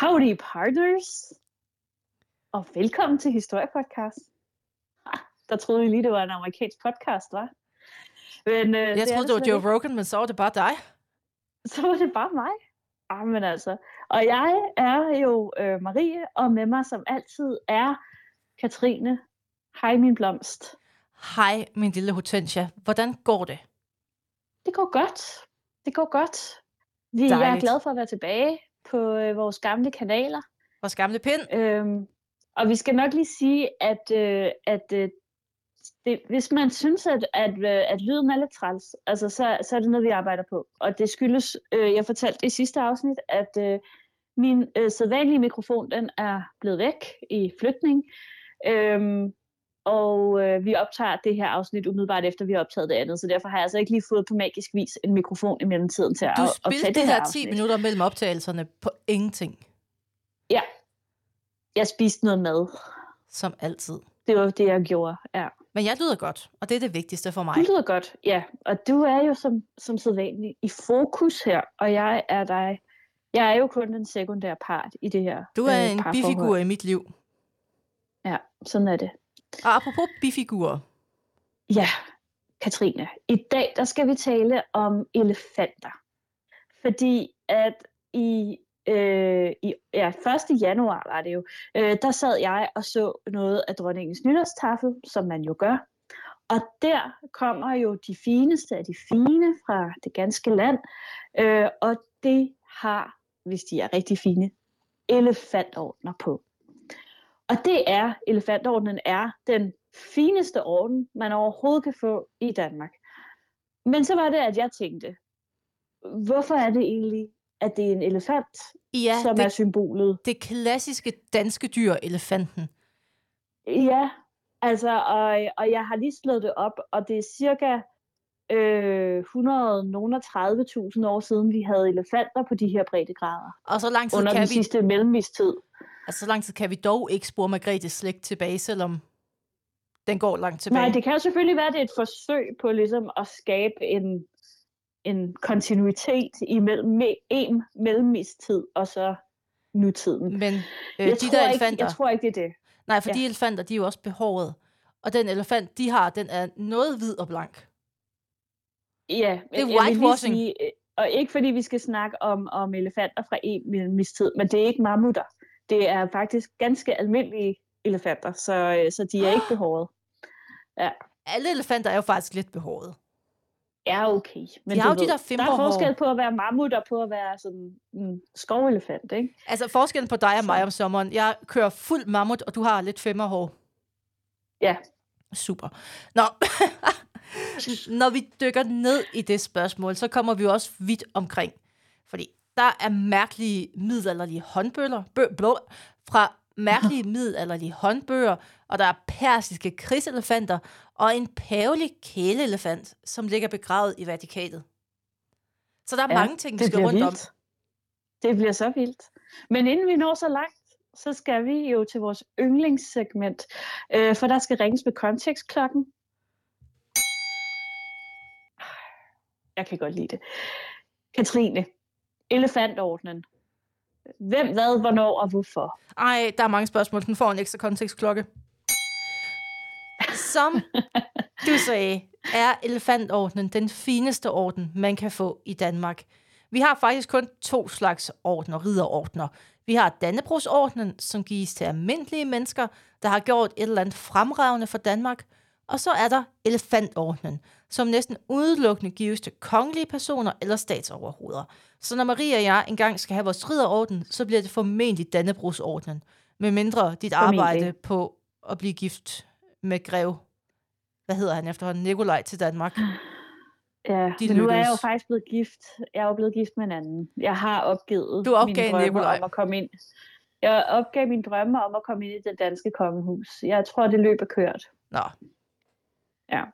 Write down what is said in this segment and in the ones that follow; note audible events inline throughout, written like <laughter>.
Howdy partners, og velkommen til Historiepodcast. Ah, der troede vi lige, det var en amerikansk podcast, var? Men, øh, jeg troede, det var Joe Rogan, men så var det bare dig. <laughs> Så var det bare mig. Ah, men altså. Og jeg er jo øh, Marie, og med mig som altid er Katrine. Hej min blomst. Hej min lille Hortensia. Hvordan går det? Det går godt. Det går godt. Vi Dejligt. er glade for at være tilbage på øh, vores gamle kanaler. Vores gamle pind. Øhm, og vi skal nok lige sige, at, øh, at øh, det, hvis man synes, at, at, øh, at lyden er lidt træls, altså, så, så er det noget, vi arbejder på. Og det skyldes, øh, jeg fortalte i sidste afsnit, at øh, min øh, sædvanlige mikrofon, den er blevet væk i flytning. Øhm, og øh, vi optager det her afsnit umiddelbart efter, vi har optaget det andet, så derfor har jeg altså ikke lige fået på magisk vis en mikrofon i mellemtiden til du at optage det, det her, her 10 minutter mellem optagelserne på ingenting. Ja, jeg spiste noget mad. Som altid. Det var det, jeg gjorde, ja. Men jeg lyder godt, og det er det vigtigste for mig. Du lyder godt, ja. Og du er jo som, som sædvanligt i fokus her, og jeg er dig. Jeg er jo kun den sekundære part i det her Du er øh, en bifigur i mit liv. Ja, sådan er det. Og apropos bifigurer. Ja, Katrine. I dag der skal vi tale om elefanter. Fordi at i, øh, i ja, 1. januar var det jo, øh, der sad jeg og så noget af dronningens nytårstafel, som man jo gør. Og der kommer jo de fineste af de fine fra det ganske land. Øh, og det har, hvis de er rigtig fine, elefantordner på. Og det er, elefantordenen er den fineste orden, man overhovedet kan få i Danmark. Men så var det, at jeg tænkte, hvorfor er det egentlig, at det er en elefant, ja, som det, er symbolet? Det klassiske danske dyr, elefanten. Ja, altså, og, og jeg har lige slået det op, og det er cirka øh, 130.000 år siden, vi havde elefanter på de her breddegrader. Og så lang tid under kan den vi... sidste mellemistid. Altså, så lang tid kan vi dog ikke spore Margrethes slægt tilbage, selvom den går langt tilbage. Nej, det kan jo selvfølgelig være, at det er et forsøg på ligesom at skabe en, en kontinuitet imellem en mellemmistid og så nutiden. Men øh, jeg, de tror der elefanter, ikke, jeg tror ikke, det er det. Nej, for ja. de elefanter, de er jo også behåret. Og den elefant, de har, den er noget hvid og blank. Ja, det er whitewashing. Sige, øh, og ikke fordi vi skal snakke om, om elefanter fra en mellemmistid, men det er ikke mammutter. Det er faktisk ganske almindelige elefanter, så, øh, så de er ikke <gasps> behåret. Ja. Alle elefanter er jo faktisk lidt behåret. Ja, okay. Men de har jo de der Der er forskel på at være mammut og på at være sådan en skovelefant, ikke? Altså forskellen på dig og mig om sommeren. Jeg kører fuld mammut, og du har lidt femmerhår. Ja. Super. Nå, <laughs> når vi dykker ned i det spørgsmål, så kommer vi også vidt omkring. Der er mærkelige middelalderlige håndbøller bø, blå, fra mærkelige <laughs> middelalderlige håndbøger, og der er persiske krigselefanter, og en pavelig kæleelefant, som ligger begravet i vertikalet. Så der er ja, mange ting, vi skal rundt vildt. om. Det bliver så vildt. Men inden vi når så langt, så skal vi jo til vores yndlingssegment, øh, for der skal ringes med kontekstklokken. Jeg kan godt lide det. Katrine, elefantordnen. Hvem, hvad, hvornår og hvorfor? Ej, der er mange spørgsmål. Den får en ekstra kontekstklokke. Som <laughs> du sagde, er elefantordnen den fineste orden, man kan få i Danmark. Vi har faktisk kun to slags ordner, ridderordner. Vi har Dannebrogsordnen, som gives til almindelige mennesker, der har gjort et eller andet fremragende for Danmark. Og så er der elefantordnen, som næsten udelukkende gives til kongelige personer eller statsoverhoveder. Så når Maria og jeg engang skal have vores ridderorden, så bliver det formentlig Dannebrogsordnen, med mindre dit arbejde på at blive gift med grev. Hvad hedder han efterhånden? Nikolaj til Danmark. Ja, De men nu er jeg jo faktisk blevet gift. Jeg er jo blevet gift med en anden. Jeg har opgivet du opgav mine drømme om at komme ind. Jeg opgav mine drømme om at komme ind i det danske kongehus. Jeg tror, det løb er kørt. Nå. Ja.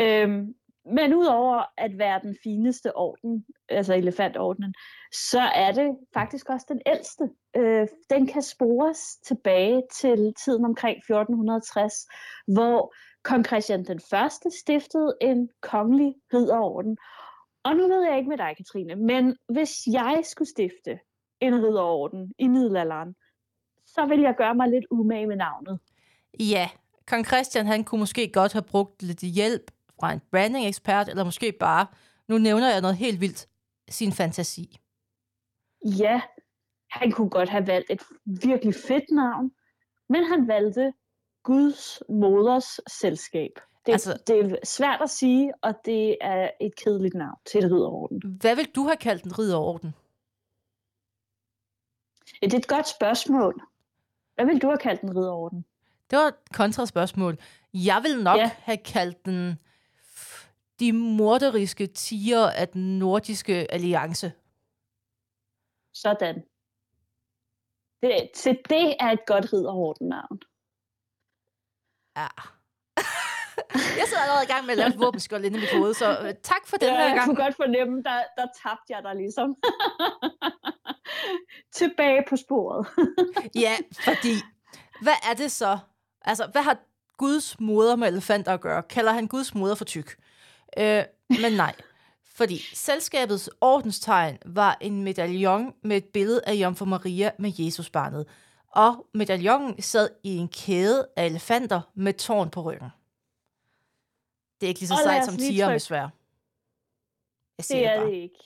Øhm, men udover at være den fineste orden, altså elefantordenen, så er det faktisk også den ældste. Øh, den kan spores tilbage til tiden omkring 1460, hvor kong Christian den første stiftede en kongelig ridderorden. Og nu ved jeg ikke med dig, Katrine, men hvis jeg skulle stifte en ridderorden i middelalderen, så vil jeg gøre mig lidt umage med navnet. Ja, kong Christian han kunne måske godt have brugt lidt hjælp fra en branding-ekspert, eller måske bare, nu nævner jeg noget helt vildt, sin fantasi. Ja, han kunne godt have valgt et virkelig fedt navn, men han valgte Guds moders selskab. Det, altså, det er svært at sige, og det er et kedeligt navn til et ridderorden. Hvad vil du have kaldt en ridderorden? Det er et godt spørgsmål. Hvad vil du have kaldt en ridderorden? Det var et kontraspørgsmål. Jeg vil nok ja. have kaldt den de morderiske tiger af den nordiske alliance. Sådan. Det, til det er et godt ridderorden navn. Ja. <laughs> jeg sidder allerede i gang med at lave et våbenskjold inde i mit hoved, så øh, tak for den ja, her gang. Jeg kunne godt fornemme, der, der tabte jeg dig ligesom. <laughs> Tilbage på sporet. <laughs> ja, fordi, hvad er det så? Altså, hvad har Guds moder med elefanter at gøre? Kalder han Guds moder for tyk? Øh, men nej. Fordi selskabets ordenstegn var en medaljon med et billede af Jomfru Maria med Jesusbarnet. Og medaljongen sad i en kæde af elefanter med tårn på ryggen. Det er ikke lige så sejt som tiger med svær. Jeg det er det, det ikke.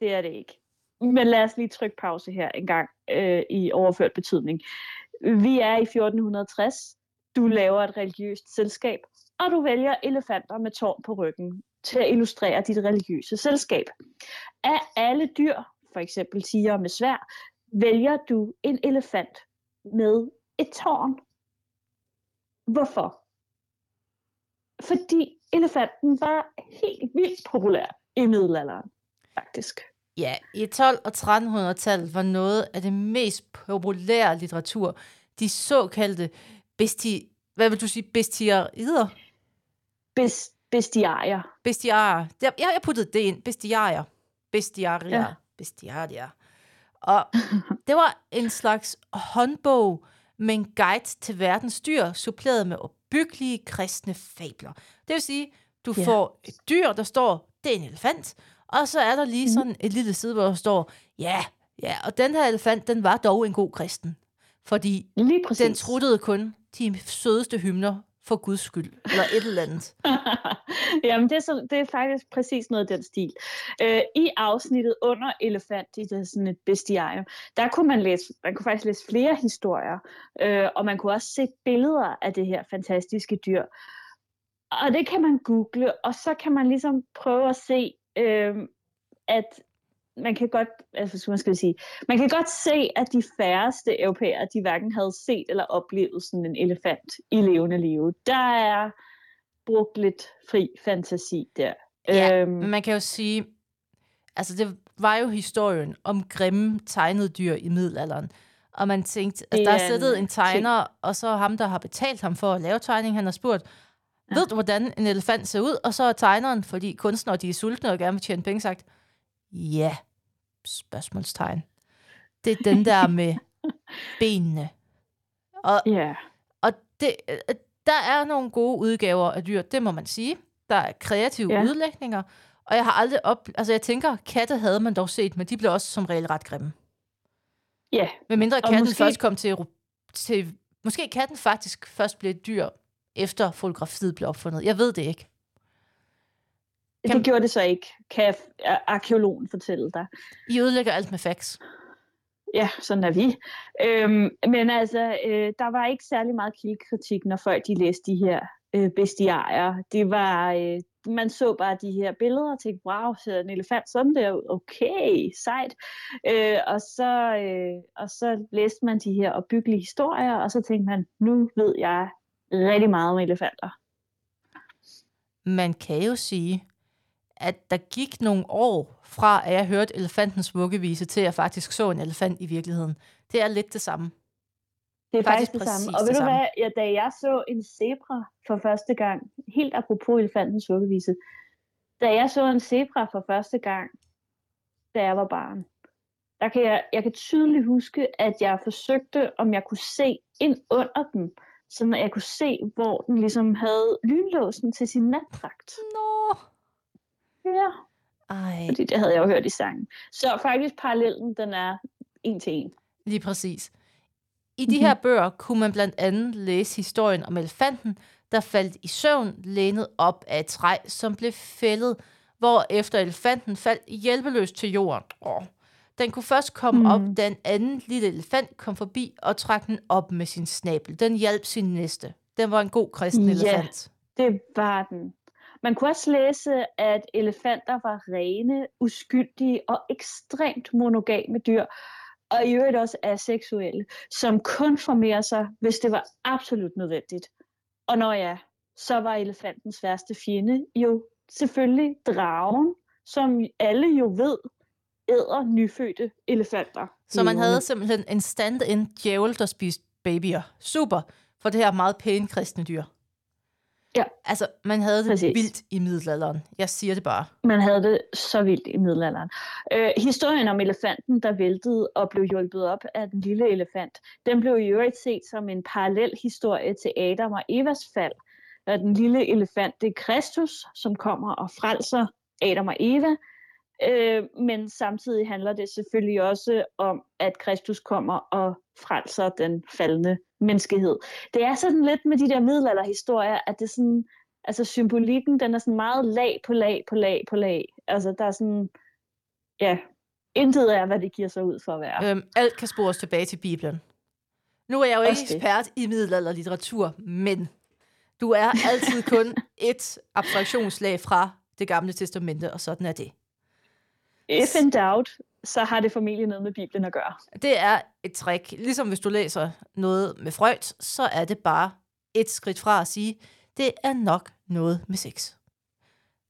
Det er det ikke. Men lad os lige trykke pause her en gang øh, i overført betydning. Vi er i 1460. Du laver et religiøst selskab, og du vælger elefanter med tårn på ryggen til at illustrere dit religiøse selskab. Af alle dyr, for eksempel tiger med svær, vælger du en elefant med et tårn. Hvorfor? Fordi elefanten var helt vildt populær i middelalderen, faktisk. Ja, i 12- og 1300-tallet var noget af det mest populære litteratur de såkaldte besti... Hvad vil du sige? Bestiarider? Best, bestiarier. Bestiarier. Jeg, jeg puttede det ind. Bestiarier. Bestiarier. Ja. Bestiarier. Og <laughs> det var en slags håndbog med en guide til verdens dyr, suppleret med opbyggelige kristne fabler. Det vil sige, du ja. får et dyr, der står, det er en elefant, og så er der lige mhm. sådan et lille side, hvor der står, ja, ja, og den her elefant, den var dog en god kristen. Fordi den truttede kun de sødeste hymner for Guds skyld, eller et eller andet. <laughs> Jamen, det er, så, det er faktisk præcis noget af den stil. Øh, I afsnittet under Elefant, i det sådan et bestiarium, der kunne man læse, man kunne faktisk læse flere historier, øh, og man kunne også se billeder af det her fantastiske dyr. Og det kan man google, og så kan man ligesom prøve at se, øh, at man kan godt, altså, man skal sige, man kan godt se, at de færreste europæere, de hverken havde set eller oplevet sådan en elefant i levende liv. Der er brugt lidt fri fantasi der. Ja, øhm, man kan jo sige, altså det var jo historien om grimme tegnede dyr i middelalderen. Og man tænkte, at der er siddet en tegner, og så ham, der har betalt ham for at lave tegning, han har spurgt, ved du, hvordan en elefant ser ud? Og så er tegneren, fordi kunstnere de er sultne og gerne vil tjene penge, sagt, ja, spørgsmålstegn. Det er den der <laughs> med benene. Og, yeah. og det, der er nogle gode udgaver af dyr, det må man sige. Der er kreative yeah. udlægninger, og jeg har aldrig op... Altså, jeg tænker, katte havde man dog set, men de blev også som regel ret grimme. Ja. Yeah. Med mindre katten måske... først kom til, til... Måske katten faktisk først blev et dyr, efter fotografiet blev opfundet. Jeg ved det ikke. Kan... Det gjorde det så ikke, kan arkeologen fortælle dig. I udlægger alt med facts. Ja, sådan er vi. Øhm, men altså, øh, der var ikke særlig meget kildekritik, når folk de læste de her øh, bestiarier. Det var, øh, man så bare de her billeder og tænkte, wow, ser en elefant sådan der? Okay, sejt. Øh, og, så, øh, og så læste man de her opbyggelige historier, og så tænkte man, nu ved jeg rigtig meget om elefanter. Man kan jo sige, at der gik nogle år fra, at jeg hørte elefantens vuggevise, til at jeg faktisk så en elefant i virkeligheden. Det er lidt det samme. Det er faktisk, faktisk det samme. Og ved du hvad, ja, da jeg så en zebra for første gang, helt apropos elefantens vuggevise, da jeg så en zebra for første gang, da jeg var barn, der kan jeg, jeg kan tydeligt huske, at jeg forsøgte, om jeg kunne se ind under den, så jeg kunne se, hvor den ligesom havde lynlåsen til sin natdragt. Nå. Ja. Ej. Fordi det havde jeg jo hørt i sangen. Så faktisk parallellen, den er en til en. Lige præcis. I de her bøger kunne man blandt andet læse historien om elefanten, der faldt i søvn, lænet op af et træ, som blev fældet, hvor efter elefanten faldt hjælpeløst til jorden. Oh. Den kunne først komme mm. op, da en anden lille elefant kom forbi og trak den op med sin snabel. Den hjalp sin næste. Den var en god kristen Ja. elefant. Det var den. Man kunne også læse, at elefanter var rene, uskyldige og ekstremt monogame dyr, og i øvrigt også aseksuelle, som kun formerer sig, hvis det var absolut nødvendigt. Og når ja, så var elefantens værste fjende jo selvfølgelig dragen, som alle jo ved æder nyfødte elefanter. Så man havde simpelthen en stand-in djævel, der spiste babyer. Super for det her meget pæne kristne dyr. Ja. Altså, man havde det Præcis. vildt i middelalderen. Jeg siger det bare. Man havde det så vildt i middelalderen. Øh, historien om elefanten, der væltede og blev hjulpet op af den lille elefant, den blev i øvrigt set som en parallel historie til Adam og Evas fald. Og den lille elefant, det er Kristus, som kommer og frelser Adam og Eva. Øh, men samtidig handler det selvfølgelig også om, at Kristus kommer og frelser den faldende menneskehed. Det er sådan lidt med de der middelalderhistorier, at det er sådan, altså symbolikken, den er sådan meget lag på lag på lag på lag. Altså der er sådan, ja, intet er, hvad det giver sig ud for at være. Øhm, alt kan spores tilbage til Bibelen. Nu er jeg jo ikke ekspert i middelalderlitteratur, men du er altid kun <laughs> et abstraktionslag fra det gamle testamente, og sådan er det. If in doubt, så har det formentlig noget med Bibelen at gøre. Det er et trick. Ligesom hvis du læser noget med Freud, så er det bare et skridt fra at sige, det er nok noget med sex.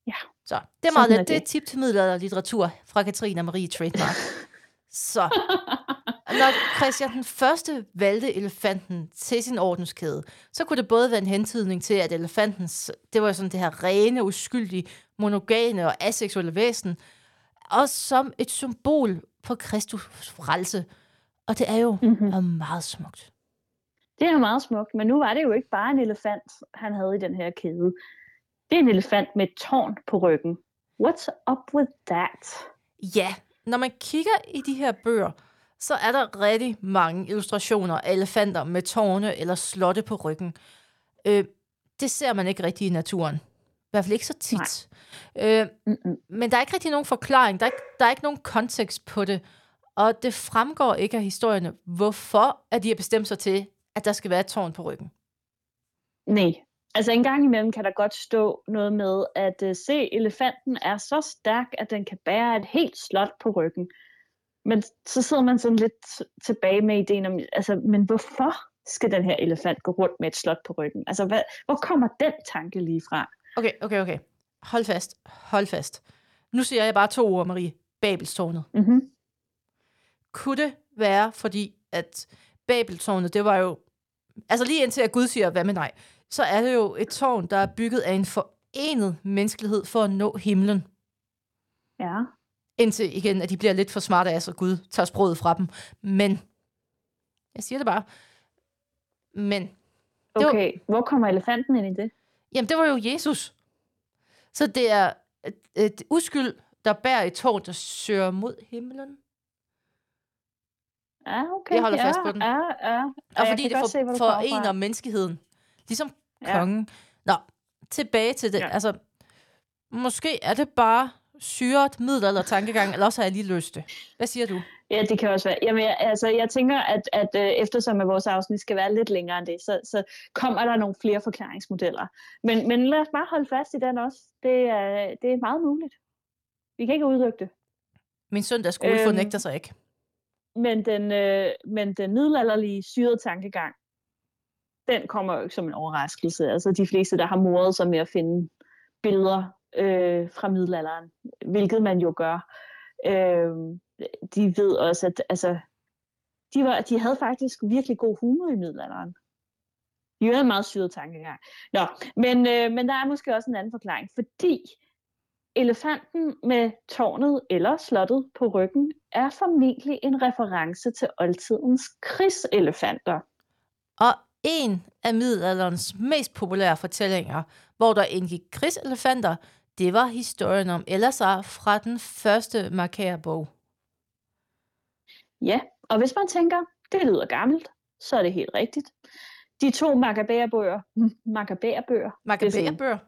Ja. Så det er meget let. Det er et tip til middelalderlitteratur fra Katrina Marie Trademark. <laughs> så når Christian den første valgte elefanten til sin ordenskæde, så kunne det både være en hentydning til, at elefantens, det var sådan det her rene, uskyldige, monogame og aseksuelle væsen, og som et symbol på Kristus frelse. Og det er jo Mhm. meget smukt. Det er jo meget smukt, men nu var det jo ikke bare en elefant, han havde i den her kæde. Det er en elefant med et tårn på ryggen. What's up with that? Ja, når man kigger i de her bøger, så er der rigtig mange illustrationer af elefanter med tårne eller slotte på ryggen. Øh, det ser man ikke rigtig i naturen. I hvert fald ikke så tit. Øh, Mm-mm. men der er ikke rigtig nogen forklaring. Der er ikke, der er ikke nogen kontekst på det. Og det fremgår ikke af historierne, hvorfor at de har bestemt sig til, at der skal være et tårn på ryggen. Nej. Altså en gang imellem kan der godt stå noget med, at uh, se, elefanten er så stærk, at den kan bære et helt slot på ryggen. Men så sidder man sådan lidt tilbage med ideen om, altså, men hvorfor skal den her elefant gå rundt med et slot på ryggen? Altså, hvad, hvor kommer den tanke lige fra? Okay, okay, okay. Hold fast. Hold fast. Nu siger jeg bare to ord, Marie. Babelstårnet. Mm-hmm. Kunne det være, fordi at Babeltårnet, det var jo... Altså lige indtil at Gud siger, hvad med nej, så er det jo et tårn, der er bygget af en forenet menneskelighed for at nå himlen. Ja. Indtil igen, at de bliver lidt for smarte af, og Gud tager sproget fra dem. Men, jeg siger det bare, men, Det var- Okay, hvor kommer elefanten ind i det? Jamen det var jo Jesus. Så det er et, et uskyld, der bærer et tårn, der søger mod himlen. Ja, okay. Jeg holder ja, fast på den. Ja, ja. Og jeg fordi det se, for, du kommer fra. forener menneskeheden. Ligesom Ja. kongen. Nå, tilbage til det. Ja. Altså, måske er det bare syret middelalder tankegang, eller også har jeg lige løst det. Hvad siger du? Ja, det kan også være. Jamen, jeg, altså, jeg tænker, at, at øh, eftersom at vores afsnit skal være lidt længere end det, så, så kommer der nogle flere forklaringsmodeller. Men, men lad os bare holde fast i den også. Det er, det er meget muligt. Vi kan ikke udrykke det. Min søndagsskole øhm. Øhm. fornægter sig ikke. Men den, øh, men den middelalderlige syrede tankegang, den kommer jo ikke som en overraskelse. Altså de fleste, der har moret sig med at finde billeder øh, fra middelalderen, hvilket man jo gør, øh, de ved også, at altså, de, var, de havde faktisk virkelig god humor i middelalderen. De havde en meget syret tankegang. Nå, men, øh, men der er måske også en anden forklaring, fordi elefanten med tårnet eller slottet på ryggen er formentlig en reference til oldtidens krigselefanter. Og en af middelalderens mest populære fortællinger, hvor der indgik krigselefanter, det var historien om Elazar fra den første markærbog. Ja, og hvis man tænker, det lyder gammelt, så er det helt rigtigt. De to Maccabeer-bøger, Maccabeer-bøger, Maccabeer-bøger.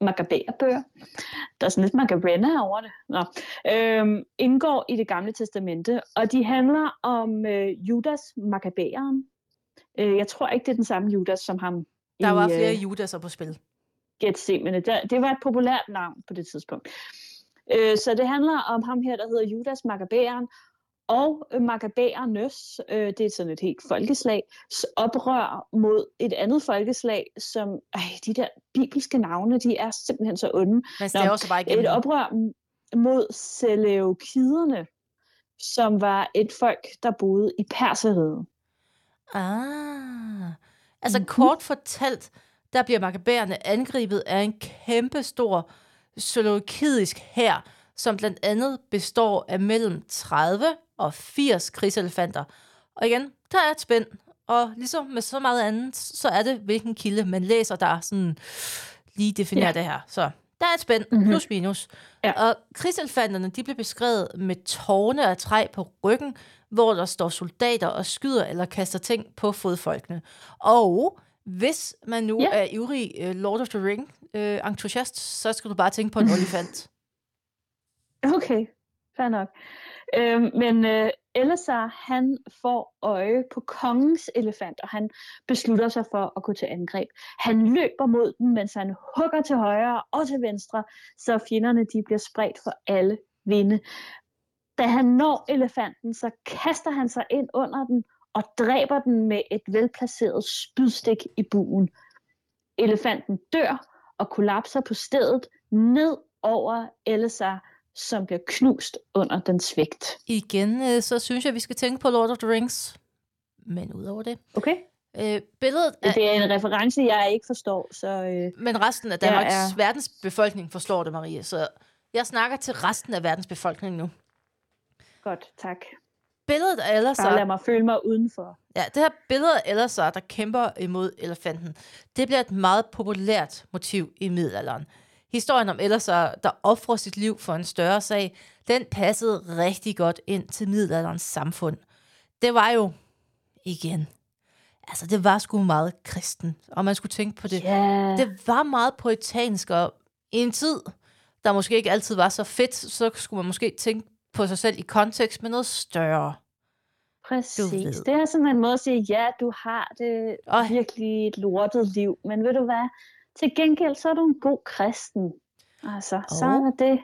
Maccabeer-bøger, der er sådan lidt Maccabeer over det, Nå. Øhm, indgår i det gamle testamente, og de handler om øh, Judas Maccabeeren. Øh, jeg tror ikke, det er den samme Judas som ham. Der var i, flere øh, Judaser på spil. Gethsemane. Det, det var et populært navn på det tidspunkt. Øh, så det handler om ham her, der hedder Judas Maccabeeren, og Maccabeernes, øh, det er sådan et helt folkeslag, oprør mod et andet folkeslag, som, ej, de der bibelske navne, de er simpelthen så onde. Men det er også bare Et igennem. oprør m- mod Seleukiderne, som var et folk, der boede i Perseriet. Ah. Altså Mhm. kort fortalt, der bliver makabærerne angrebet af en kæmpestor seleukidisk hær, som blandt andet består af mellem 30 og 80 krigselefanter. Og igen, der er et spænd, og ligesom med så meget andet, så er det, hvilken kilde man læser, der sådan lige definerer Ja. det her. Så der er et spænd, Mhm. plus minus. Ja. Og krigselefanterne, de bliver beskrevet med tårne af træ på ryggen, hvor der står soldater og skyder eller kaster ting på fodfolkene. Og hvis man nu Ja. er ivrig uh, Lord of the Ring uh, entusiast, så skal du bare tænke på en <laughs> olifant. Okay, fair nok. Øh, men øh, Elazar, han får øje på kongens elefant, og han beslutter sig for at gå til angreb. Han løber mod den, mens han hugger til højre og til venstre, så fjenderne de bliver spredt for alle vinde. Da han når elefanten, så kaster han sig ind under den og dræber den med et velplaceret spydstik i buen. Elefanten dør og kollapser på stedet ned over Elazar, som bliver knust under den svigt. Igen, øh, så synes jeg, vi skal tænke på Lord of the Rings. Men udover det. Okay? Øh, billedet af, Det er en reference, jeg ikke forstår, så øh, men resten af Danmarks er... verdens befolkning forstår det, Marie. Så jeg snakker til resten af verdens befolkning nu. godt, tak. Billedet af Bare Elazar, lad mig føle mig udenfor. ja, det her billede af Elazar, der kæmper imod elefanten, det bliver et meget populært motiv i middelalderen. Historien om Elazar, der offrer sit liv for en større sag, den passede rigtig godt ind til middelalderens samfund. Det var jo, igen, altså det var sgu meget kristen, og man skulle tænke på det. Ja, Det var meget poetansk, og i en tid, der måske ikke altid var så fedt, så skulle man måske tænke på sig selv i kontekst med noget større. præcis. Det er sådan en måde at sige, ja, du har det virkelig et lortet liv, men ved du hvad? Til gengæld, så er du en god kristen. Altså, så Åh. er det.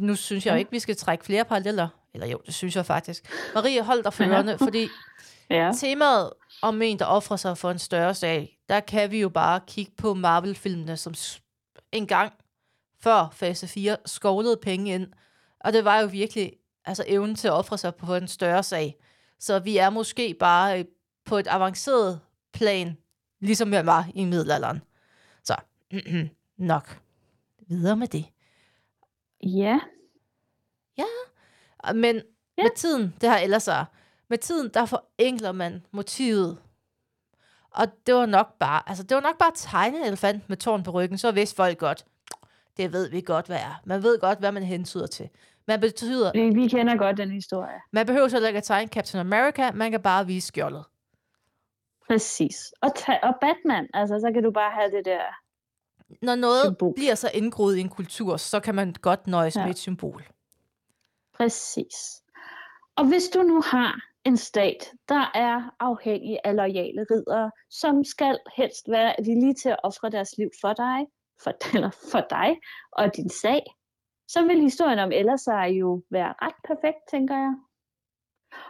Nu synes jeg jo Ja. ikke, vi skal trække flere paralleller. Eller jo, det synes jeg faktisk. Marie, hold dig for Ja. ørerne, fordi <laughs> Ja. temaet om en, der offrer sig for en større sag, der kan vi jo bare kigge på Marvel-filmene, som en gang før fase 4 skovlede penge ind. Og det var jo virkelig altså evnen til at ofre sig på en større sag. Så vi er måske bare øh, på et avanceret plan, ligesom man var i middelalderen. <clears throat> Nok. Videre med det. Ja. Men Ja. ja. med tiden, det har ellers er, med tiden, der forenkler man motivet. Og det var nok bare, altså det var nok bare at tegne en elefant med tårn på ryggen, så vidste folk godt, det ved vi godt, hvad er. Man ved godt, hvad man hentyder til. Man, betyder, Vi, vi kender godt den historie. man behøver så ikke at tegne Captain America, man kan bare vise skjoldet. Præcis. Og, ta- og Batman, altså, så kan du bare have det der. Når noget Symbol. bliver så indgroet i en kultur, så kan man godt nøjes Ja. med et symbol. Præcis. Og hvis du nu har en stat, der er afhængig af lojale ridere, som skal helst være villige til at ofre deres liv for dig, for, <laughs> eller for dig og din sag, så vil historien om Elazar jo være ret perfekt, tænker jeg.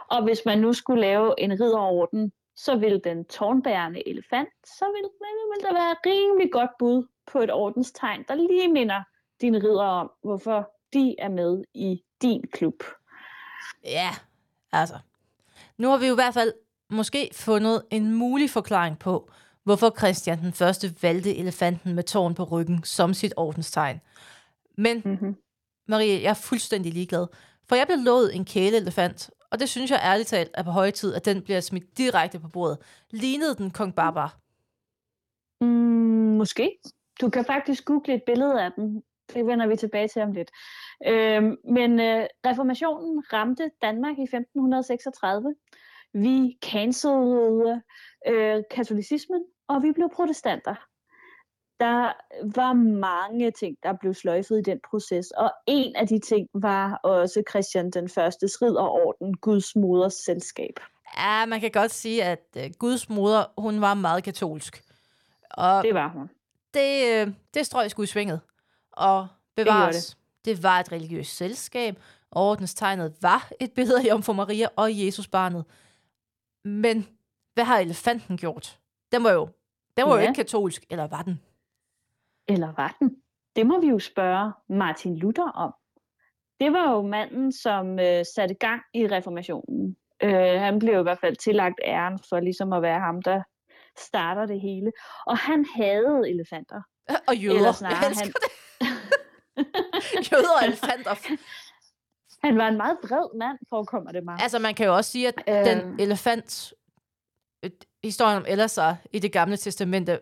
Og hvis man nu skulle lave en ridderorden, så vil den tårnbærende elefant, så vil, vil der være rimelig godt bud på et ordenstegn, der lige minder dine ridder om, hvorfor de er med i din klub. Ja, altså. Nu har vi jo i hvert fald måske fundet en mulig forklaring på, hvorfor Christian den første valgte elefanten med tårn på ryggen som sit ordenstegn. Men, Mm-hmm. Marie, jeg er fuldstændig ligeglad. For jeg blev lovet en kæleelefant, og det synes jeg ærligt talt er på høje tid, at den bliver smidt direkte på bordet. Lignede den kong Barbar? Mm, måske. Du kan faktisk google et billede af den. Det vender vi tilbage til om lidt. Øh, men øh, reformationen ramte Danmark i 1536. Vi cancelede øh, katolicismen, og vi blev protestanter. Der var mange ting, der blev sløjfet i den proces, og en af de ting var også Christian den første ridderorden, Guds moders selskab. Ja, man kan godt sige, at uh, Guds moder, hun var meget katolsk. Og Det var hun. Det, øh, det strøg sgu i svinget. Og bevares, det, det. det var et religiøst selskab. Ordenstegnet var et billede af Jomfru Maria og Jesus barnet. Men hvad har elefanten gjort? Den var jo, den var ja. jo ikke katolsk, eller var den? Eller var den? Det må vi jo spørge Martin Luther om. Det var jo manden, som øh, satte gang i reformationen. Øh, han blev i hvert fald tillagt æren for ligesom at være ham, der starter det hele. Og han havde elefanter. Og jøder. Eller snarere, Jeg han- det. <laughs> jøder og elefanter. Han var en meget vred mand, forekommer det mig. Altså, man kan jo også sige, at Øh. den elefant, øh, historien om Elazar i det gamle testamente,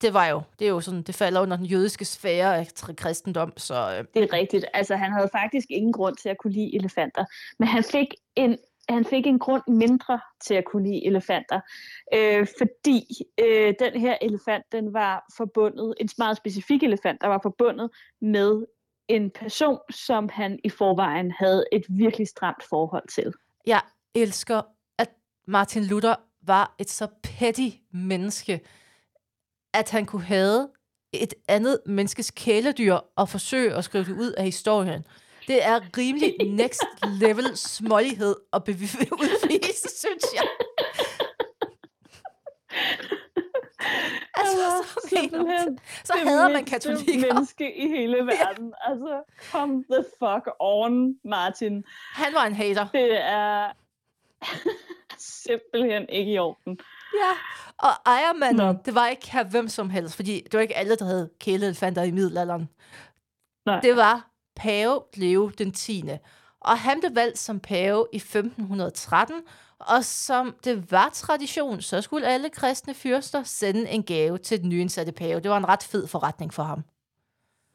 det var jo, det er jo sådan, det falder under den jødiske sfære af kristendom, så øh, Det er rigtigt. Altså, han havde faktisk ingen grund til at kunne lide elefanter. Men han fik en, han fik en grund mindre til at kunne lide elefanter. Øh, fordi øh, den her elefant, den var forbundet, en meget specifik elefant, der var forbundet med en person, som han i forvejen havde et virkelig stramt forhold til. jeg elsker, at Martin Luther var et så petty menneske, at han kunne have et andet menneskes kæledyr og forsøge at skrive det ud af historien. Det er rimelig next level smålighed at bevi- <laughs> udvise, synes jeg. Altså, så, mener så hader man katolikker. menneske i hele <laughs> verden. Altså, come the fuck on, Martin. Han var en hater. Det er <laughs> simpelthen ikke i orden. Ja, og ejermanden, Nå. det var ikke her hvem som helst, fordi det var ikke alle, der havde kæleelefanter i middelalderen. Nej. Det var pave Leo den 10. Og han blev valgt som pave i 1513, og som det var tradition, så skulle alle kristne fyrster sende en gave til den nyindsatte pave. Det var en ret fed forretning for ham.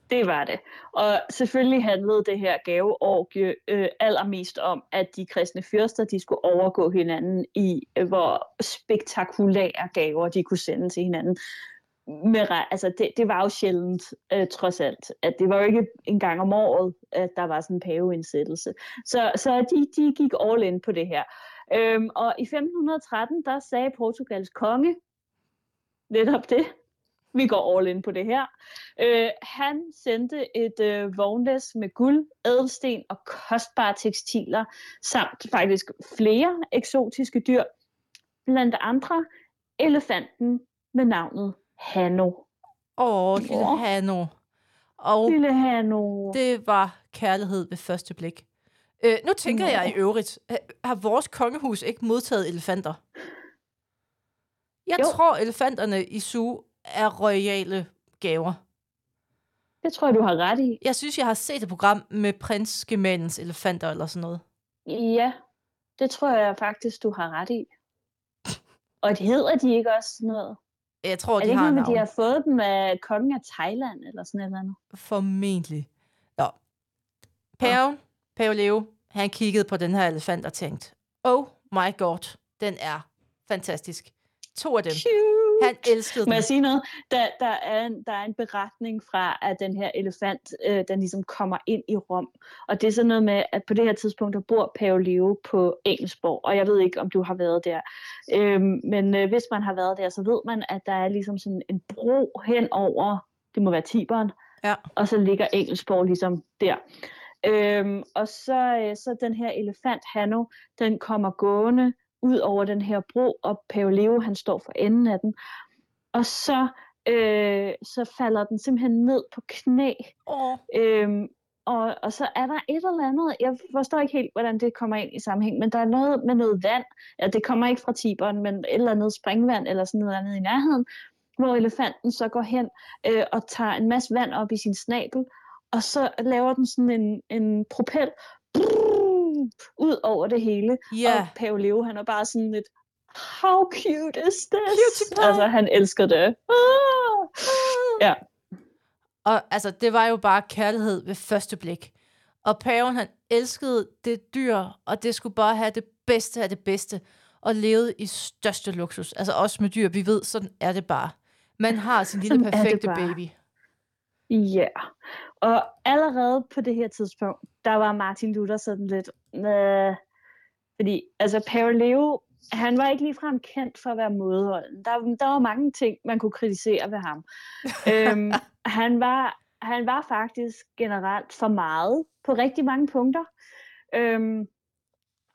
Det var det. Og selvfølgelig handlede det her gaveorgie øh, allermest om, at de kristne fyrster de skulle overgå hinanden i, øh, hvor spektakulære gaver de kunne sende til hinanden. Med, altså det, det var jo sjældent, øh, trods alt. At det var jo ikke en gang om året, at der var sådan en paveindsættelse. Så, så de, de gik all in på det her. Øhm, og i 1513, der sagde Portugals konge netop det. Vi går all in på det her. Øh, han sendte et øh, vognlæs med guld, ædelsten og kostbare tekstiler, samt faktisk flere eksotiske dyr, blandt andre elefanten med navnet Hanno. Åh, lille Åh. Hanno. Og Lille Hanno. det var kærlighed ved første blik. Øh, nu tænker Nå. jeg i øvrigt, ha- har vores kongehus ikke modtaget elefanter? Jeg Jo. tror, elefanterne i Zoo er royale gaver. Det tror jeg, du har ret i. Jeg synes, jeg har set et program med prinsgemalens elefanter eller sådan noget. Ja, det tror jeg faktisk, du har ret i. Og det hedder de ikke også sådan noget? Jeg tror, Er det de ikke har noget de har fået dem af kongen af Thailand eller sådan et eller andet? Formentlig. Nå. Paven, Pave Leo, han kiggede på den her elefant og tænkte, oh my god, den er fantastisk. To af dem. Cute. Han elskede Må den. jeg sige noget? Der, der, er en, der er en beretning fra, at den her elefant, øh, den ligesom kommer ind i Rom. Og det er sådan noget med, at på det her tidspunkt, der bor Pave Leo på Engelsborg. Og jeg ved ikke, om du har været der. Øhm, men øh, hvis man har været der, så ved man, at der er ligesom sådan en bro hen over, det må være Tiberen. Ja. Og så ligger Engelsborg ligesom der. Øhm, og så, øh, så den her elefant, Hanno, den kommer gående ud over den her bro, og Pave Leo, han står for enden af den. Og så, øh, så falder den simpelthen ned på knæ. Åh, Øhm, og, og så er der et eller andet, jeg forstår ikke helt, hvordan det kommer ind i sammenhæng, men der er noget med noget vand. Ja, det kommer ikke fra Tiberen, men et eller andet springvand eller sådan noget andet i nærheden, hvor elefanten så går hen øh, og tager en masse vand op i sin snabel, og så laver den sådan en, en propel brrr, ud over det hele. ja. Og Pave Leo, han er bare sådan lidt, how cute is this? Cutie pie. Altså, han elsker det. Ah! Ja. Og altså, det var jo bare kærlighed ved første blik. Og paven, han elskede det dyr, og det skulle bare have det bedste af det bedste, og levede i største luksus. Altså også med dyr, vi ved, sådan er det bare. Man har sin lille er perfekte baby. Ja, og allerede på det her tidspunkt, der var Martin Luther sådan lidt, øh, fordi altså Pave Leo, han var ikke ligefrem kendt for at være modholden. Der, der var mange ting, man kunne kritisere ved ham. <laughs> øhm, han, var, han var faktisk generelt for meget på rigtig mange punkter. Øhm,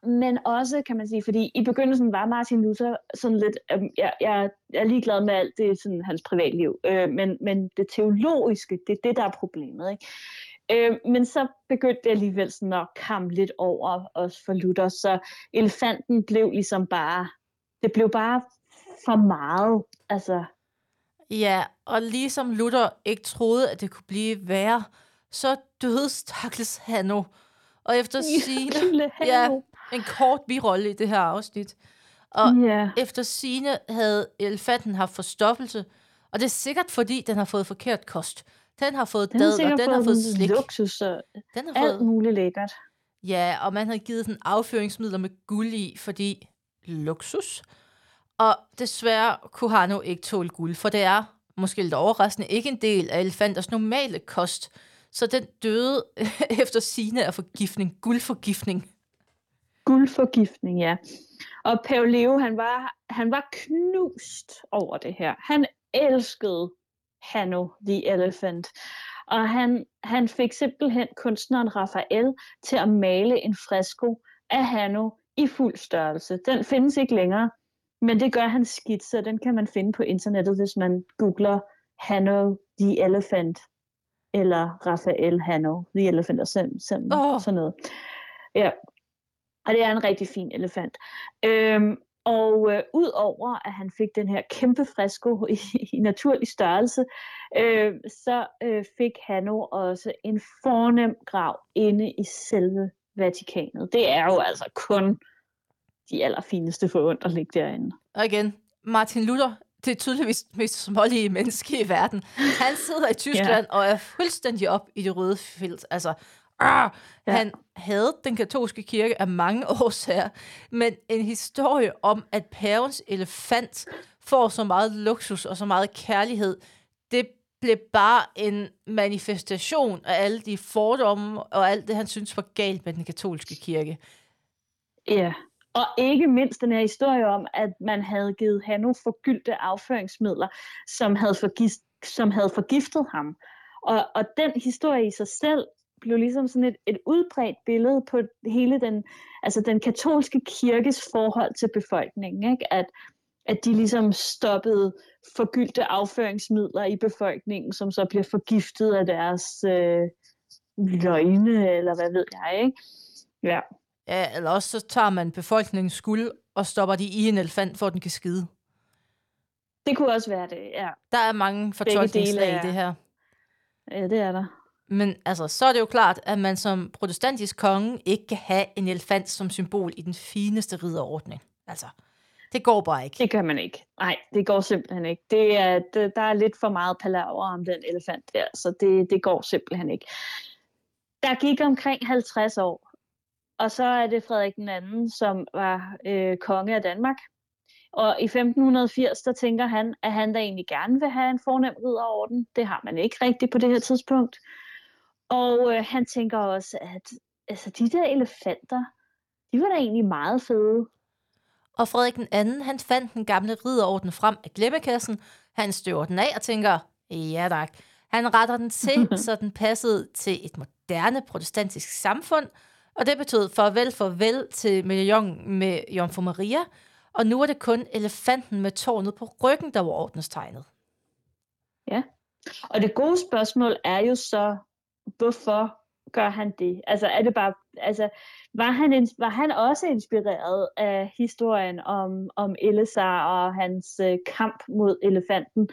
men også, kan man sige, fordi i begyndelsen var Martin Luther sådan lidt, øhm, jeg, jeg, jeg er ligeglad med alt det, sådan hans privatliv, øh, men, men det teologiske, det er det, der er problemet. Ikke? Øh, men så begyndte det alligevel sådan at komme lidt over os for Luther, så elefanten blev ligesom bare, det blev bare for meget. Altså, Ja, og ligesom Luther ikke troede, at det kunne blive værre, så døde stakkels Hanno. Og efter <laughs> sine, ja. En kort birolle i det her afsnit. Og ja. efter sine havde elefanten haft forstoppelse, og det er sikkert fordi, den har fået forkert kost. Den har fået Den dadler, sikkert den har fået slik. luksus og Den har alt fået, muligt lækkert. ja, og man havde givet den afføringsmidler med guld i, fordi luksus. Og desværre kunne Hanno ikke tåle guld, for det er, måske lidt overraskende, ikke en del af elefanters normale kost. Så den døde <laughs> efter sine af forgiftning, guldforgiftning. Guldforgiftning, ja. Og Pave Leo, han var, han var knust over det her. Han elskede Hanno the Elephant. Og han, han fik simpelthen kunstneren Raphael til at male en fresko af Hanno i fuld størrelse. Den findes ikke længere, men det gør hans skitse. Den kan man finde på internettet, hvis man googler Hanno the Elephant eller Raphael Hanno the Elephant og sådan, sådan, oh. sådan noget. Ja, og det er en rigtig fin elefant. Øhm, og øh, udover at han fik den her kæmpe fresko <laughs> i, i naturlig størrelse, øh, så øh, fik Hanno også en fornem grav inde i selve Vatikanet. Det er jo altså kun de allerfineste forund at ligge derinde. Og igen, Martin Luther, det er tydeligvis mest smålige menneske i verden. Han sidder i <laughs> Tyskland ja. og er fuldstændig op i det røde felt. Altså, ah, ja. han havde den katolske kirke af mange <laughs> årsager, men en historie om, at pavens elefant får så meget luksus og så meget kærlighed, det blev bare en manifestation af alle de fordomme og alt det, han synes var galt med den katolske kirke. Ja, og ikke mindst den her historie om, at man havde givet Hanno forgyldte afføringsmidler, som havde, forgist, som havde forgiftet ham. Og, og den historie i sig selv blev ligesom sådan et, et udbredt billede på hele den, altså den katolske kirkes forhold til befolkningen. Ikke? At, at de ligesom stoppede forgyldte afføringsmidler i befolkningen, som så bliver forgiftet af deres øh, løgne, eller hvad ved jeg. Ikke? Ja. Ja, eller også så tager man befolkningens skuld og stopper de i en elefant, for at den kan skide. Det kunne også være det, ja. Der er mange fortolkningslag i det her. Ja, det er der. Men altså, så er det jo klart, at man som protestantisk konge ikke kan have en elefant som symbol i den fineste ridderordning. Altså, det går bare ikke. Det kan man ikke. Nej, det går simpelthen ikke. Det er, det, der er lidt for meget palaver om den elefant der, så det, det går simpelthen ikke. Der gik omkring 50 år, og så er det Frederik den anden, som var øh, konge af Danmark. Og i 1580, der tænker han, at han da egentlig gerne vil have en fornem ridderorden. Det har man ikke rigtigt på det her tidspunkt. Og øh, han tænker også, at altså, de der elefanter, de var da egentlig meget fede. Og Frederik den anden, han fandt den gamle ridderorden frem af glemmekassen. Han støver den af og tænker, ja tak. Han retter den til, <laughs> så den passede til et moderne protestantisk samfund. Og det betød farvel farvel til medaljon med Jomfru Maria. Og nu er det kun elefanten med tårnet på ryggen, der var ordenstegnet. Og det gode spørgsmål er jo så, hvorfor gør han det? Altså er det bare, altså var han, var han også inspireret af historien om, om Elisar og hans øh, kamp mod elefanten?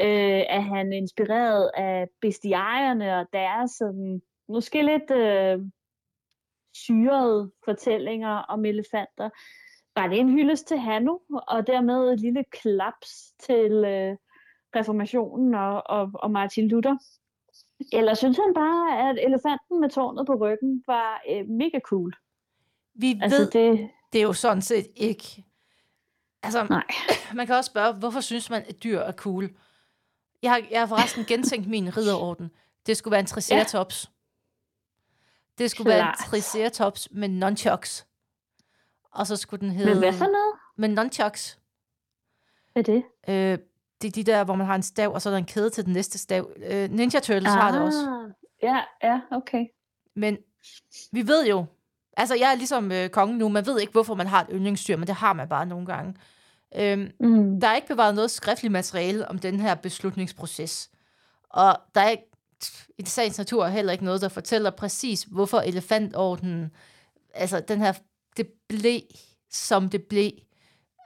Øh, er han inspireret af bestiarierne og deres sådan, måske lidt øh, syrede fortællinger om elefanter? Var det en hyldest til Hanno, og dermed et lille klaps til øh, reformationen og, og, og Martin Luther? Eller synes han bare, at elefanten med tårnet på ryggen var øh, mega cool? Vi Altså, ved, det... det... er jo sådan set ikke... Altså, Nej. <clears throat> man kan også spørge, hvorfor synes man, at dyr er cool? Jeg har, jeg har forresten gentænkt min ridderorden. Det skulle være en triceratops. Ja. Det skulle være en Klart. triceratops med nunchucks. Og så skulle den Men hedde... hvad for noget? Med nunchucks. Hvad er det? Øh, det er de der, hvor man har en stav, og så er der en kæde til den næste stav. Øh, Ninja Turtles har det også. Ah, Ja, ja, okay. Men vi ved jo, altså jeg er ligesom øh, kongen nu, man ved ikke, hvorfor man har et yndlingsdyr, men det har man bare nogle gange. Øhm, Mm. der er ikke bevaret noget skriftligt materiale om den her beslutningsproces. Og der er ikke, i sagens natur heller ikke noget, der fortæller præcis, hvorfor elefantordenen, altså den her, det blev, som det blev.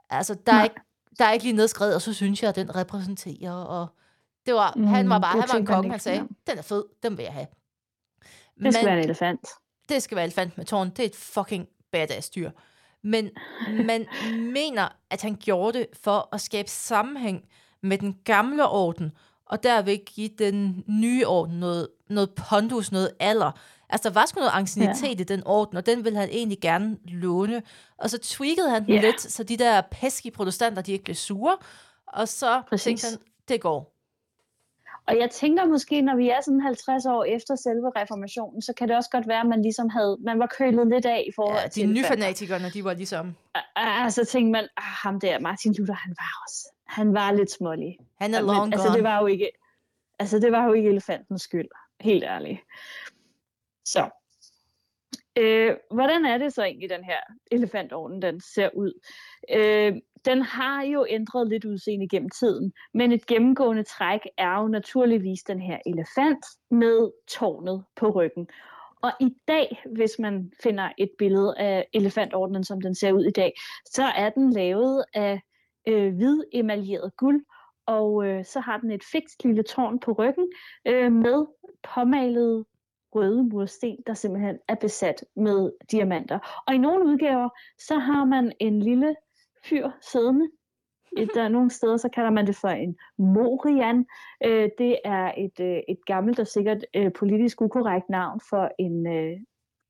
Altså, der er, Nej. ikke, der er ikke lige nedskrevet, og så synes jeg, at den repræsenterer, og det var, mm, han var Mm, bare, han var en konge, han sagde, den er fed, den vil jeg have. Det skal være en elefant. det skal være elefant med tårn. Det er et fucking badass dyr. Men <laughs> man mener, at han gjorde det for at skabe sammenhæng med den gamle orden, og derved give den nye orden noget, noget pondus, noget alder. Altså, der var sgu noget ancienitet ja. i den orden, og den ville han egentlig gerne låne. Og så tweakede han den Ja. lidt, så de der peske protestanter, de ikke blev sure. Og så Præcis. tænkte han, det går. Og jeg tænker måske, når vi er sådan 50 år efter selve reformationen, så kan det også godt være, at man ligesom havde, man var kølet lidt af i forhold Ja, til de nye elefanter. fanatikerne, de var ligesom, Ah, så tænkte man, ah, ham der, Martin Luther, han var også, han var lidt smålig. han er Men, long altså, gone. det var jo ikke, altså, det var jo ikke elefantens skyld, helt ærligt. Så, øh, hvordan er det så egentlig, den her elefantorden, den ser ud? Øh, den har jo ændret lidt udseende gennem tiden, men et gennemgående træk er jo naturligvis den her elefant med tårnet på ryggen. Og i dag, hvis man finder et billede af elefantordenen, som den ser ud i dag, så er den lavet af øh, hvid emaljeret guld, og øh, så har den et fikst lille tårn på ryggen øh, med påmalede røde mursten, der simpelthen er besat med diamanter. Og i nogle udgaver, så har man en lille fyr siddende. Der er nogle steder, så kalder man det for en morian. Øh, det er et, øh, et gammelt og sikkert øh, politisk ukorrekt navn for en, øh,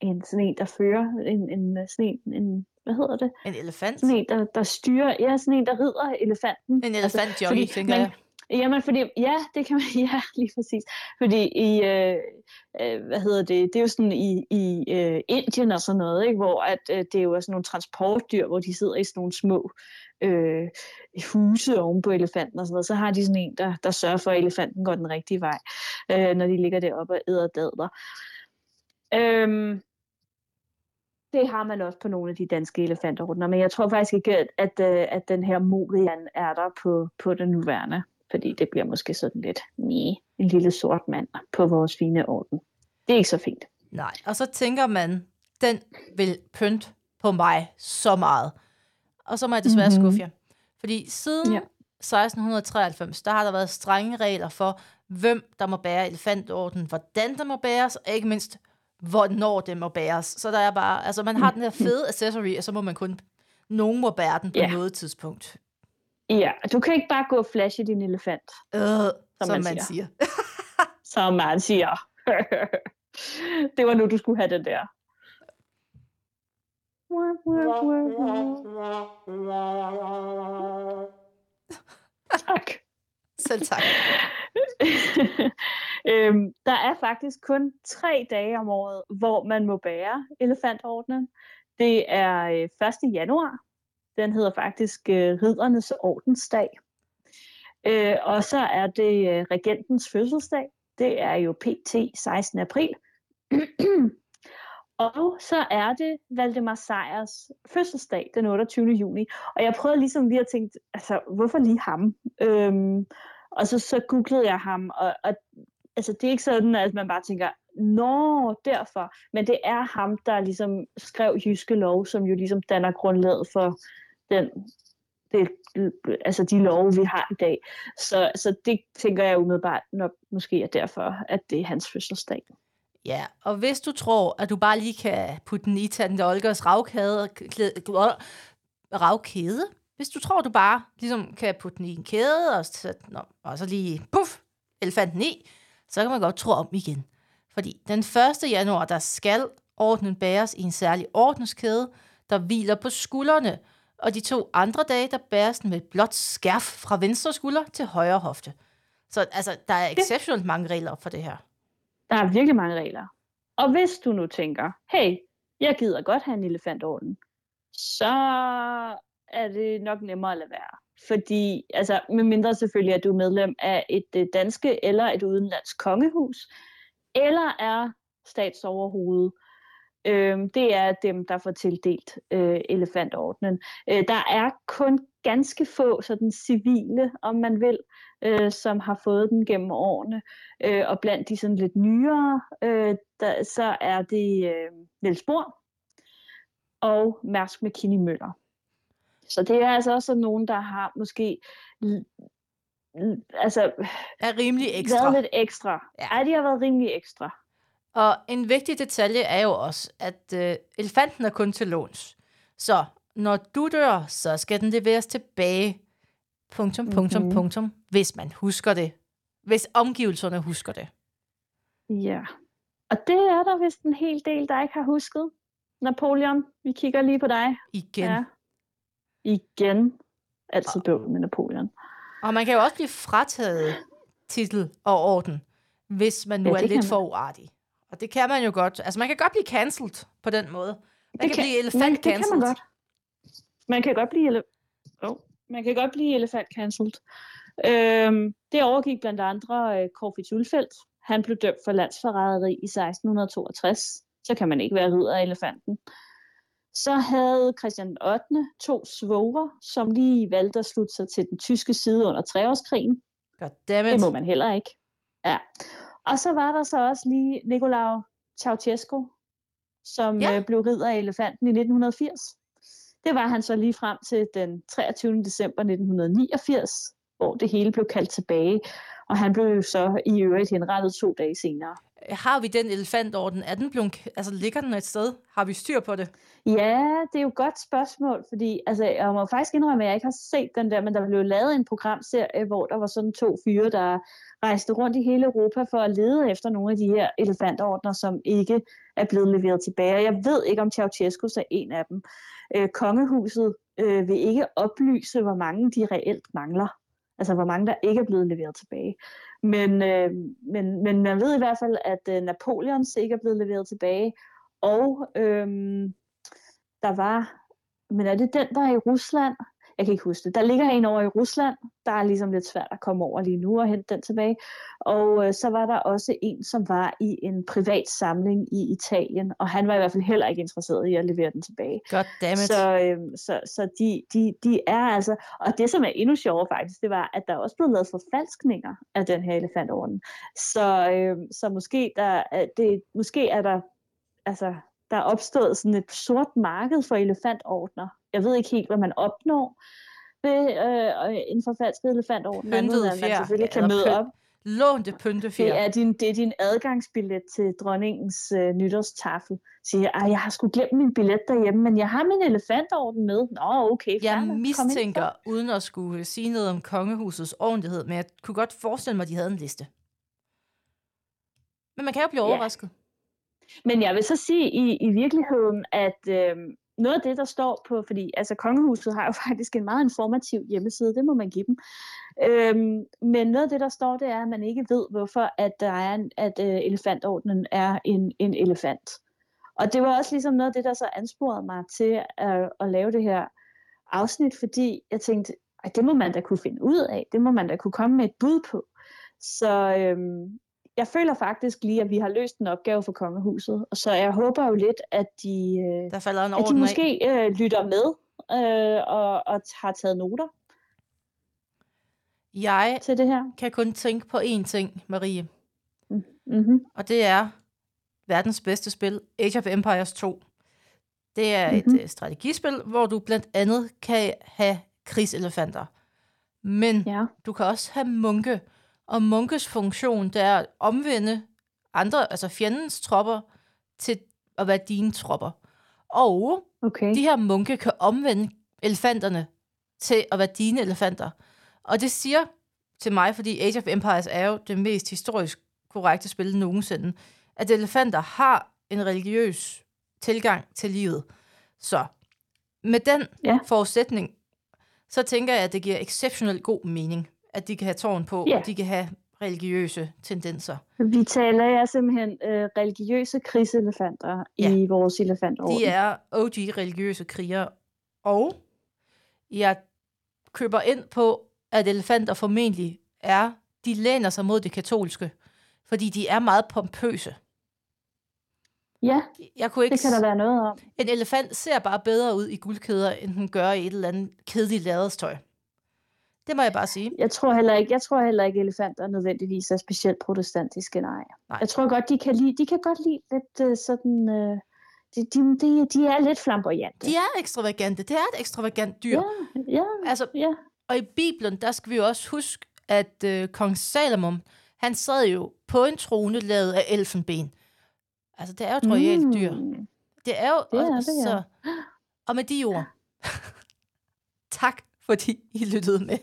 en sådan en, der fører en, en, øh, sådan en, en hvad hedder det? En elefant? Sådan en, der, der styrer, ja, sådan en, der rider elefanten. En elefantjockey, fordi tænker man- jeg. Jamen, fordi, ja, det kan man, <laughs> ja, lige præcis. Fordi i, øh, øh, hvad hedder det, det er jo sådan i, i øh, Indien og sådan noget, ikke? hvor at, øh, det er jo sådan nogle transportdyr, hvor de sidder i sådan nogle små øh, huse oven på elefanten og sådan noget. Så har de sådan en, der, der sørger for, at elefanten går den rigtige vej, øh, når de ligger deroppe og æder dadler. Øhm, det har man også på nogle af de danske elefanterrunder, men jeg tror faktisk ikke, at, at, øh, at den her Morian er der på, på den nuværende, fordi det bliver måske sådan lidt, nej, en lille sort mand på vores fine orden. Det er ikke så fint. Nej, og så tænker man, den vil pynte på mig så meget. Og så må jeg desværre Mhm. mm-hmm. skuffe jer. Fordi siden Ja. ja. 1693, der har der været strenge regler for, hvem der må bære elefantorden, hvordan der må bæres, og ikke mindst, hvornår det må bæres. Så der er bare, altså man har den her fede accessory, og så må man kun, nogen må bære den på Ja. noget tidspunkt. Ja, du kan ikke bare gå og flashe din elefant, Øh, som, man man, siger. siger. <laughs> <laughs> som man siger. <laughs> det var nu, du skulle have den der. Tak. Selv tak. øhm, der er faktisk kun tre dage om året, hvor man må bære elefantordnen. Det er øh, 1. januar. Den hedder faktisk øh, Riddernes Ordensdag. Øh, og så er det øh, regentens fødselsdag. Det er jo PT 16. april. <clears throat> og så er det Valdemar Sejers fødselsdag den 28. juni. Og jeg prøvede ligesom lige at tænke, altså, hvorfor lige ham? Øhm, og så, så googlede jeg ham, og, og altså, det er ikke sådan, at man bare tænker, nå, derfor. Men det er ham, der ligesom skrev Jyske Lov, som jo ligesom danner grundlaget for den, det, altså de love, vi har i dag. Så, så det tænker jeg umiddelbart nok måske er derfor, at det er hans fødselsdag. Ja, og hvis du tror, at du bare lige kan putte den i Tante Olgers ravkæde, ravkæde, hvis du tror, du bare ligesom kan putte den i en kæde, og, så, nå, og så lige, puff, elefanten i, så kan man godt tro om igen. Fordi den 1. januar, der skal ordnen bæres i en særlig ordenskæde, der hviler på skuldrene, og de to andre dage, der bæres den med et blåt skærf fra venstre skulder til højre hofte. Så altså, der er exceptionelt mange regler for det her. Der er virkelig mange regler. Og hvis du nu tænker, hey, jeg gider godt have en elefantorden, så er det nok nemmere at lade være. Fordi, altså, med mindre selvfølgelig, at du er medlem af et øh, danske eller et udenlandsk kongehus, eller er statsoverhoved. Øhm, det er dem, der får tildelt øh, elefantordnen. Øh, der er kun ganske få sådan civile, om man vil, øh, som har fået den gennem årene. Øh, og blandt de sådan lidt nyere, øh, der, så er det øh, Niels Bohr og Mærsk McKinney Møller. Så det er altså også nogen, der har måske altså, er rimelig ekstra. været lidt ekstra. Ja. ja, de har været rimelig ekstra. Og en vigtig detalje er jo også, at øh, elefanten er kun til låns. Så når du dør, så skal den leveres tilbage. Punktum, punktum, mm-hmm. punktum. Hvis man husker det. Hvis omgivelserne husker det. Ja. Og det er der vist en hel del, der ikke har husket. Napoleon, vi kigger lige på dig. Igen. Ja. Igen. Altid bøvl med Napoleon. Og man kan jo også blive frataget titel og orden, hvis man nu ja, er lidt for uartig. Og det kan man jo godt. Altså, man kan godt blive cancelled på den måde. Man det kan, kan blive elefant man, cancelled. Det kan man godt. Man kan godt blive, ele- oh, man kan godt blive elefant cancelled. Øhm, det overgik blandt andre øh, Corfitz Ulfeldt. Han blev dømt for landsforræderi i 1662. Så kan man ikke være ridder af elefanten. Så havde Christian 8. to svoger, som lige valgte at slutte sig til den tyske side under treårskrigen. Goddammit. Det må man heller ikke. Ja. Og så var der så også lige Nicolau Ceausescu, som ja. øh, blev ridder af elefanten i 1980. Det var han så lige frem til den 23. december 1989, hvor det hele blev kaldt tilbage. Og han blev så i øvrigt henrettet to dage senere. Har vi den elefantorden? Er den blevet, altså, ligger den et sted? Har vi styr på det? Ja, det er jo et godt spørgsmål, fordi altså, jeg må faktisk indrømme, at jeg ikke har set den der, men der blev lavet en programserie, hvor der var sådan to fyre, der rejste rundt i hele Europa for at lede efter nogle af de her elefantordner, som ikke er blevet leveret tilbage. Jeg ved ikke, om Ceausescu er en af dem. Øh, kongehuset øh, vil ikke oplyse, hvor mange de reelt mangler. Altså, hvor mange der ikke er blevet leveret tilbage. Men, øh, men, men man ved i hvert fald, at øh, Napoleons ikke er blevet leveret tilbage, og øh, der var, men er det den, der er i Rusland? Jeg kan ikke huske det. Der ligger en over i Rusland, der er ligesom lidt svært at komme over lige nu og hente den tilbage. Og øh, så var der også en, som var i en privat samling i Italien, og han var i hvert fald heller ikke interesseret i at levere den tilbage. Goddammit. Så, øh, så, så de, de, de er altså, og det som er endnu sjovere faktisk, det var, at der også blev lavet forfalskninger af den her elefantorden. Så, øh, så måske, der, det, måske er der, altså, der er opstået sådan et sort marked for elefantordner. Jeg ved ikke helt, hvad man opnår ved øh, en forfalsket elefantorden. Pyntet at man selvfølgelig kan møde op. Lånte pyntefjer. Det er din, det er din adgangsbillet til dronningens øh, nytårstafel. Siger, at jeg har sgu glemt min billet derhjemme, men jeg har min elefantorden med. Nå, okay. Jeg færdig. mistænker, uden at skulle sige noget om kongehusets ordentlighed, men jeg kunne godt forestille mig, at de havde en liste. Men man kan jo blive ja. Men jeg vil så sige i, i virkeligheden, at øh, noget af det, der står på, fordi altså kongehuset har jo <laughs> faktisk en meget informativ hjemmeside, det må man give dem. Øhm, men noget af det, der står, det er, at man ikke ved, hvorfor at der er en, at øh, elefantordnen er en, en elefant. Og det var også ligesom noget af det, der så ansporede mig til at, at lave det her afsnit, fordi jeg tænkte, at det må man da kunne finde ud af, det må man da kunne komme med et bud på. Så øhm, jeg føler faktisk lige, at vi har løst en opgave for kongehuset. Og så jeg håber jo lidt, at de, øh, Der falder en at de måske øh, lytter med øh, og, og har taget noter. Jeg til det her. kan kun tænke på én ting, Marie. Mm-hmm. Og det er verdens bedste spil, Age of Empires 2. Det er mm-hmm. et uh, strategispil, hvor du blandt andet kan have krigselefanter. Men ja. du kan også have munke, og munkes funktion, det er at omvende andre, altså fjendens tropper, til at være dine tropper. Og okay. de her munke kan omvende elefanterne til at være dine elefanter. Og det siger til mig, fordi Age of Empires er jo det mest historisk korrekte spil nogensinde, at elefanter har en religiøs tilgang til livet. Så med den Ja. forudsætning, så tænker jeg, at det giver exceptionelt god mening, at de kan have tårn på, Ja. og de kan have religiøse tendenser. Vi taler ja simpelthen øh, religiøse krigselefanter Ja. i vores elefantorden. De er OG religiøse krigere, og jeg køber ind på, at elefanter formentlig er, de læner sig mod det katolske, fordi de er meget pompøse. Ja, Jeg kunne ikke det kan der være noget om. En elefant ser bare bedre ud i guldkæder, end den gør i et eller andet kedeligt lærredstøj. Det må jeg bare sige. Jeg tror heller ikke, jeg tror heller ikke elefanter nødvendigvis er specielt protestantiske, nej. Nej. Jeg tror godt, de kan lide, de kan godt lide lidt uh, sådan, uh, de, de, de, de er lidt flamboyante. De er ekstravagante. Det er et ekstravagant dyr. Ja, ja, Altså, ja. og i Bibelen, der skal vi jo også huske, at øh, kong Salomon, han sad jo på en trone lavet af elfenben. Altså, det er jo et royalt dyr. Mm. Det er jo Det er også, det, ja. Og med de ord, <laughs> tak fordi I lyttede med.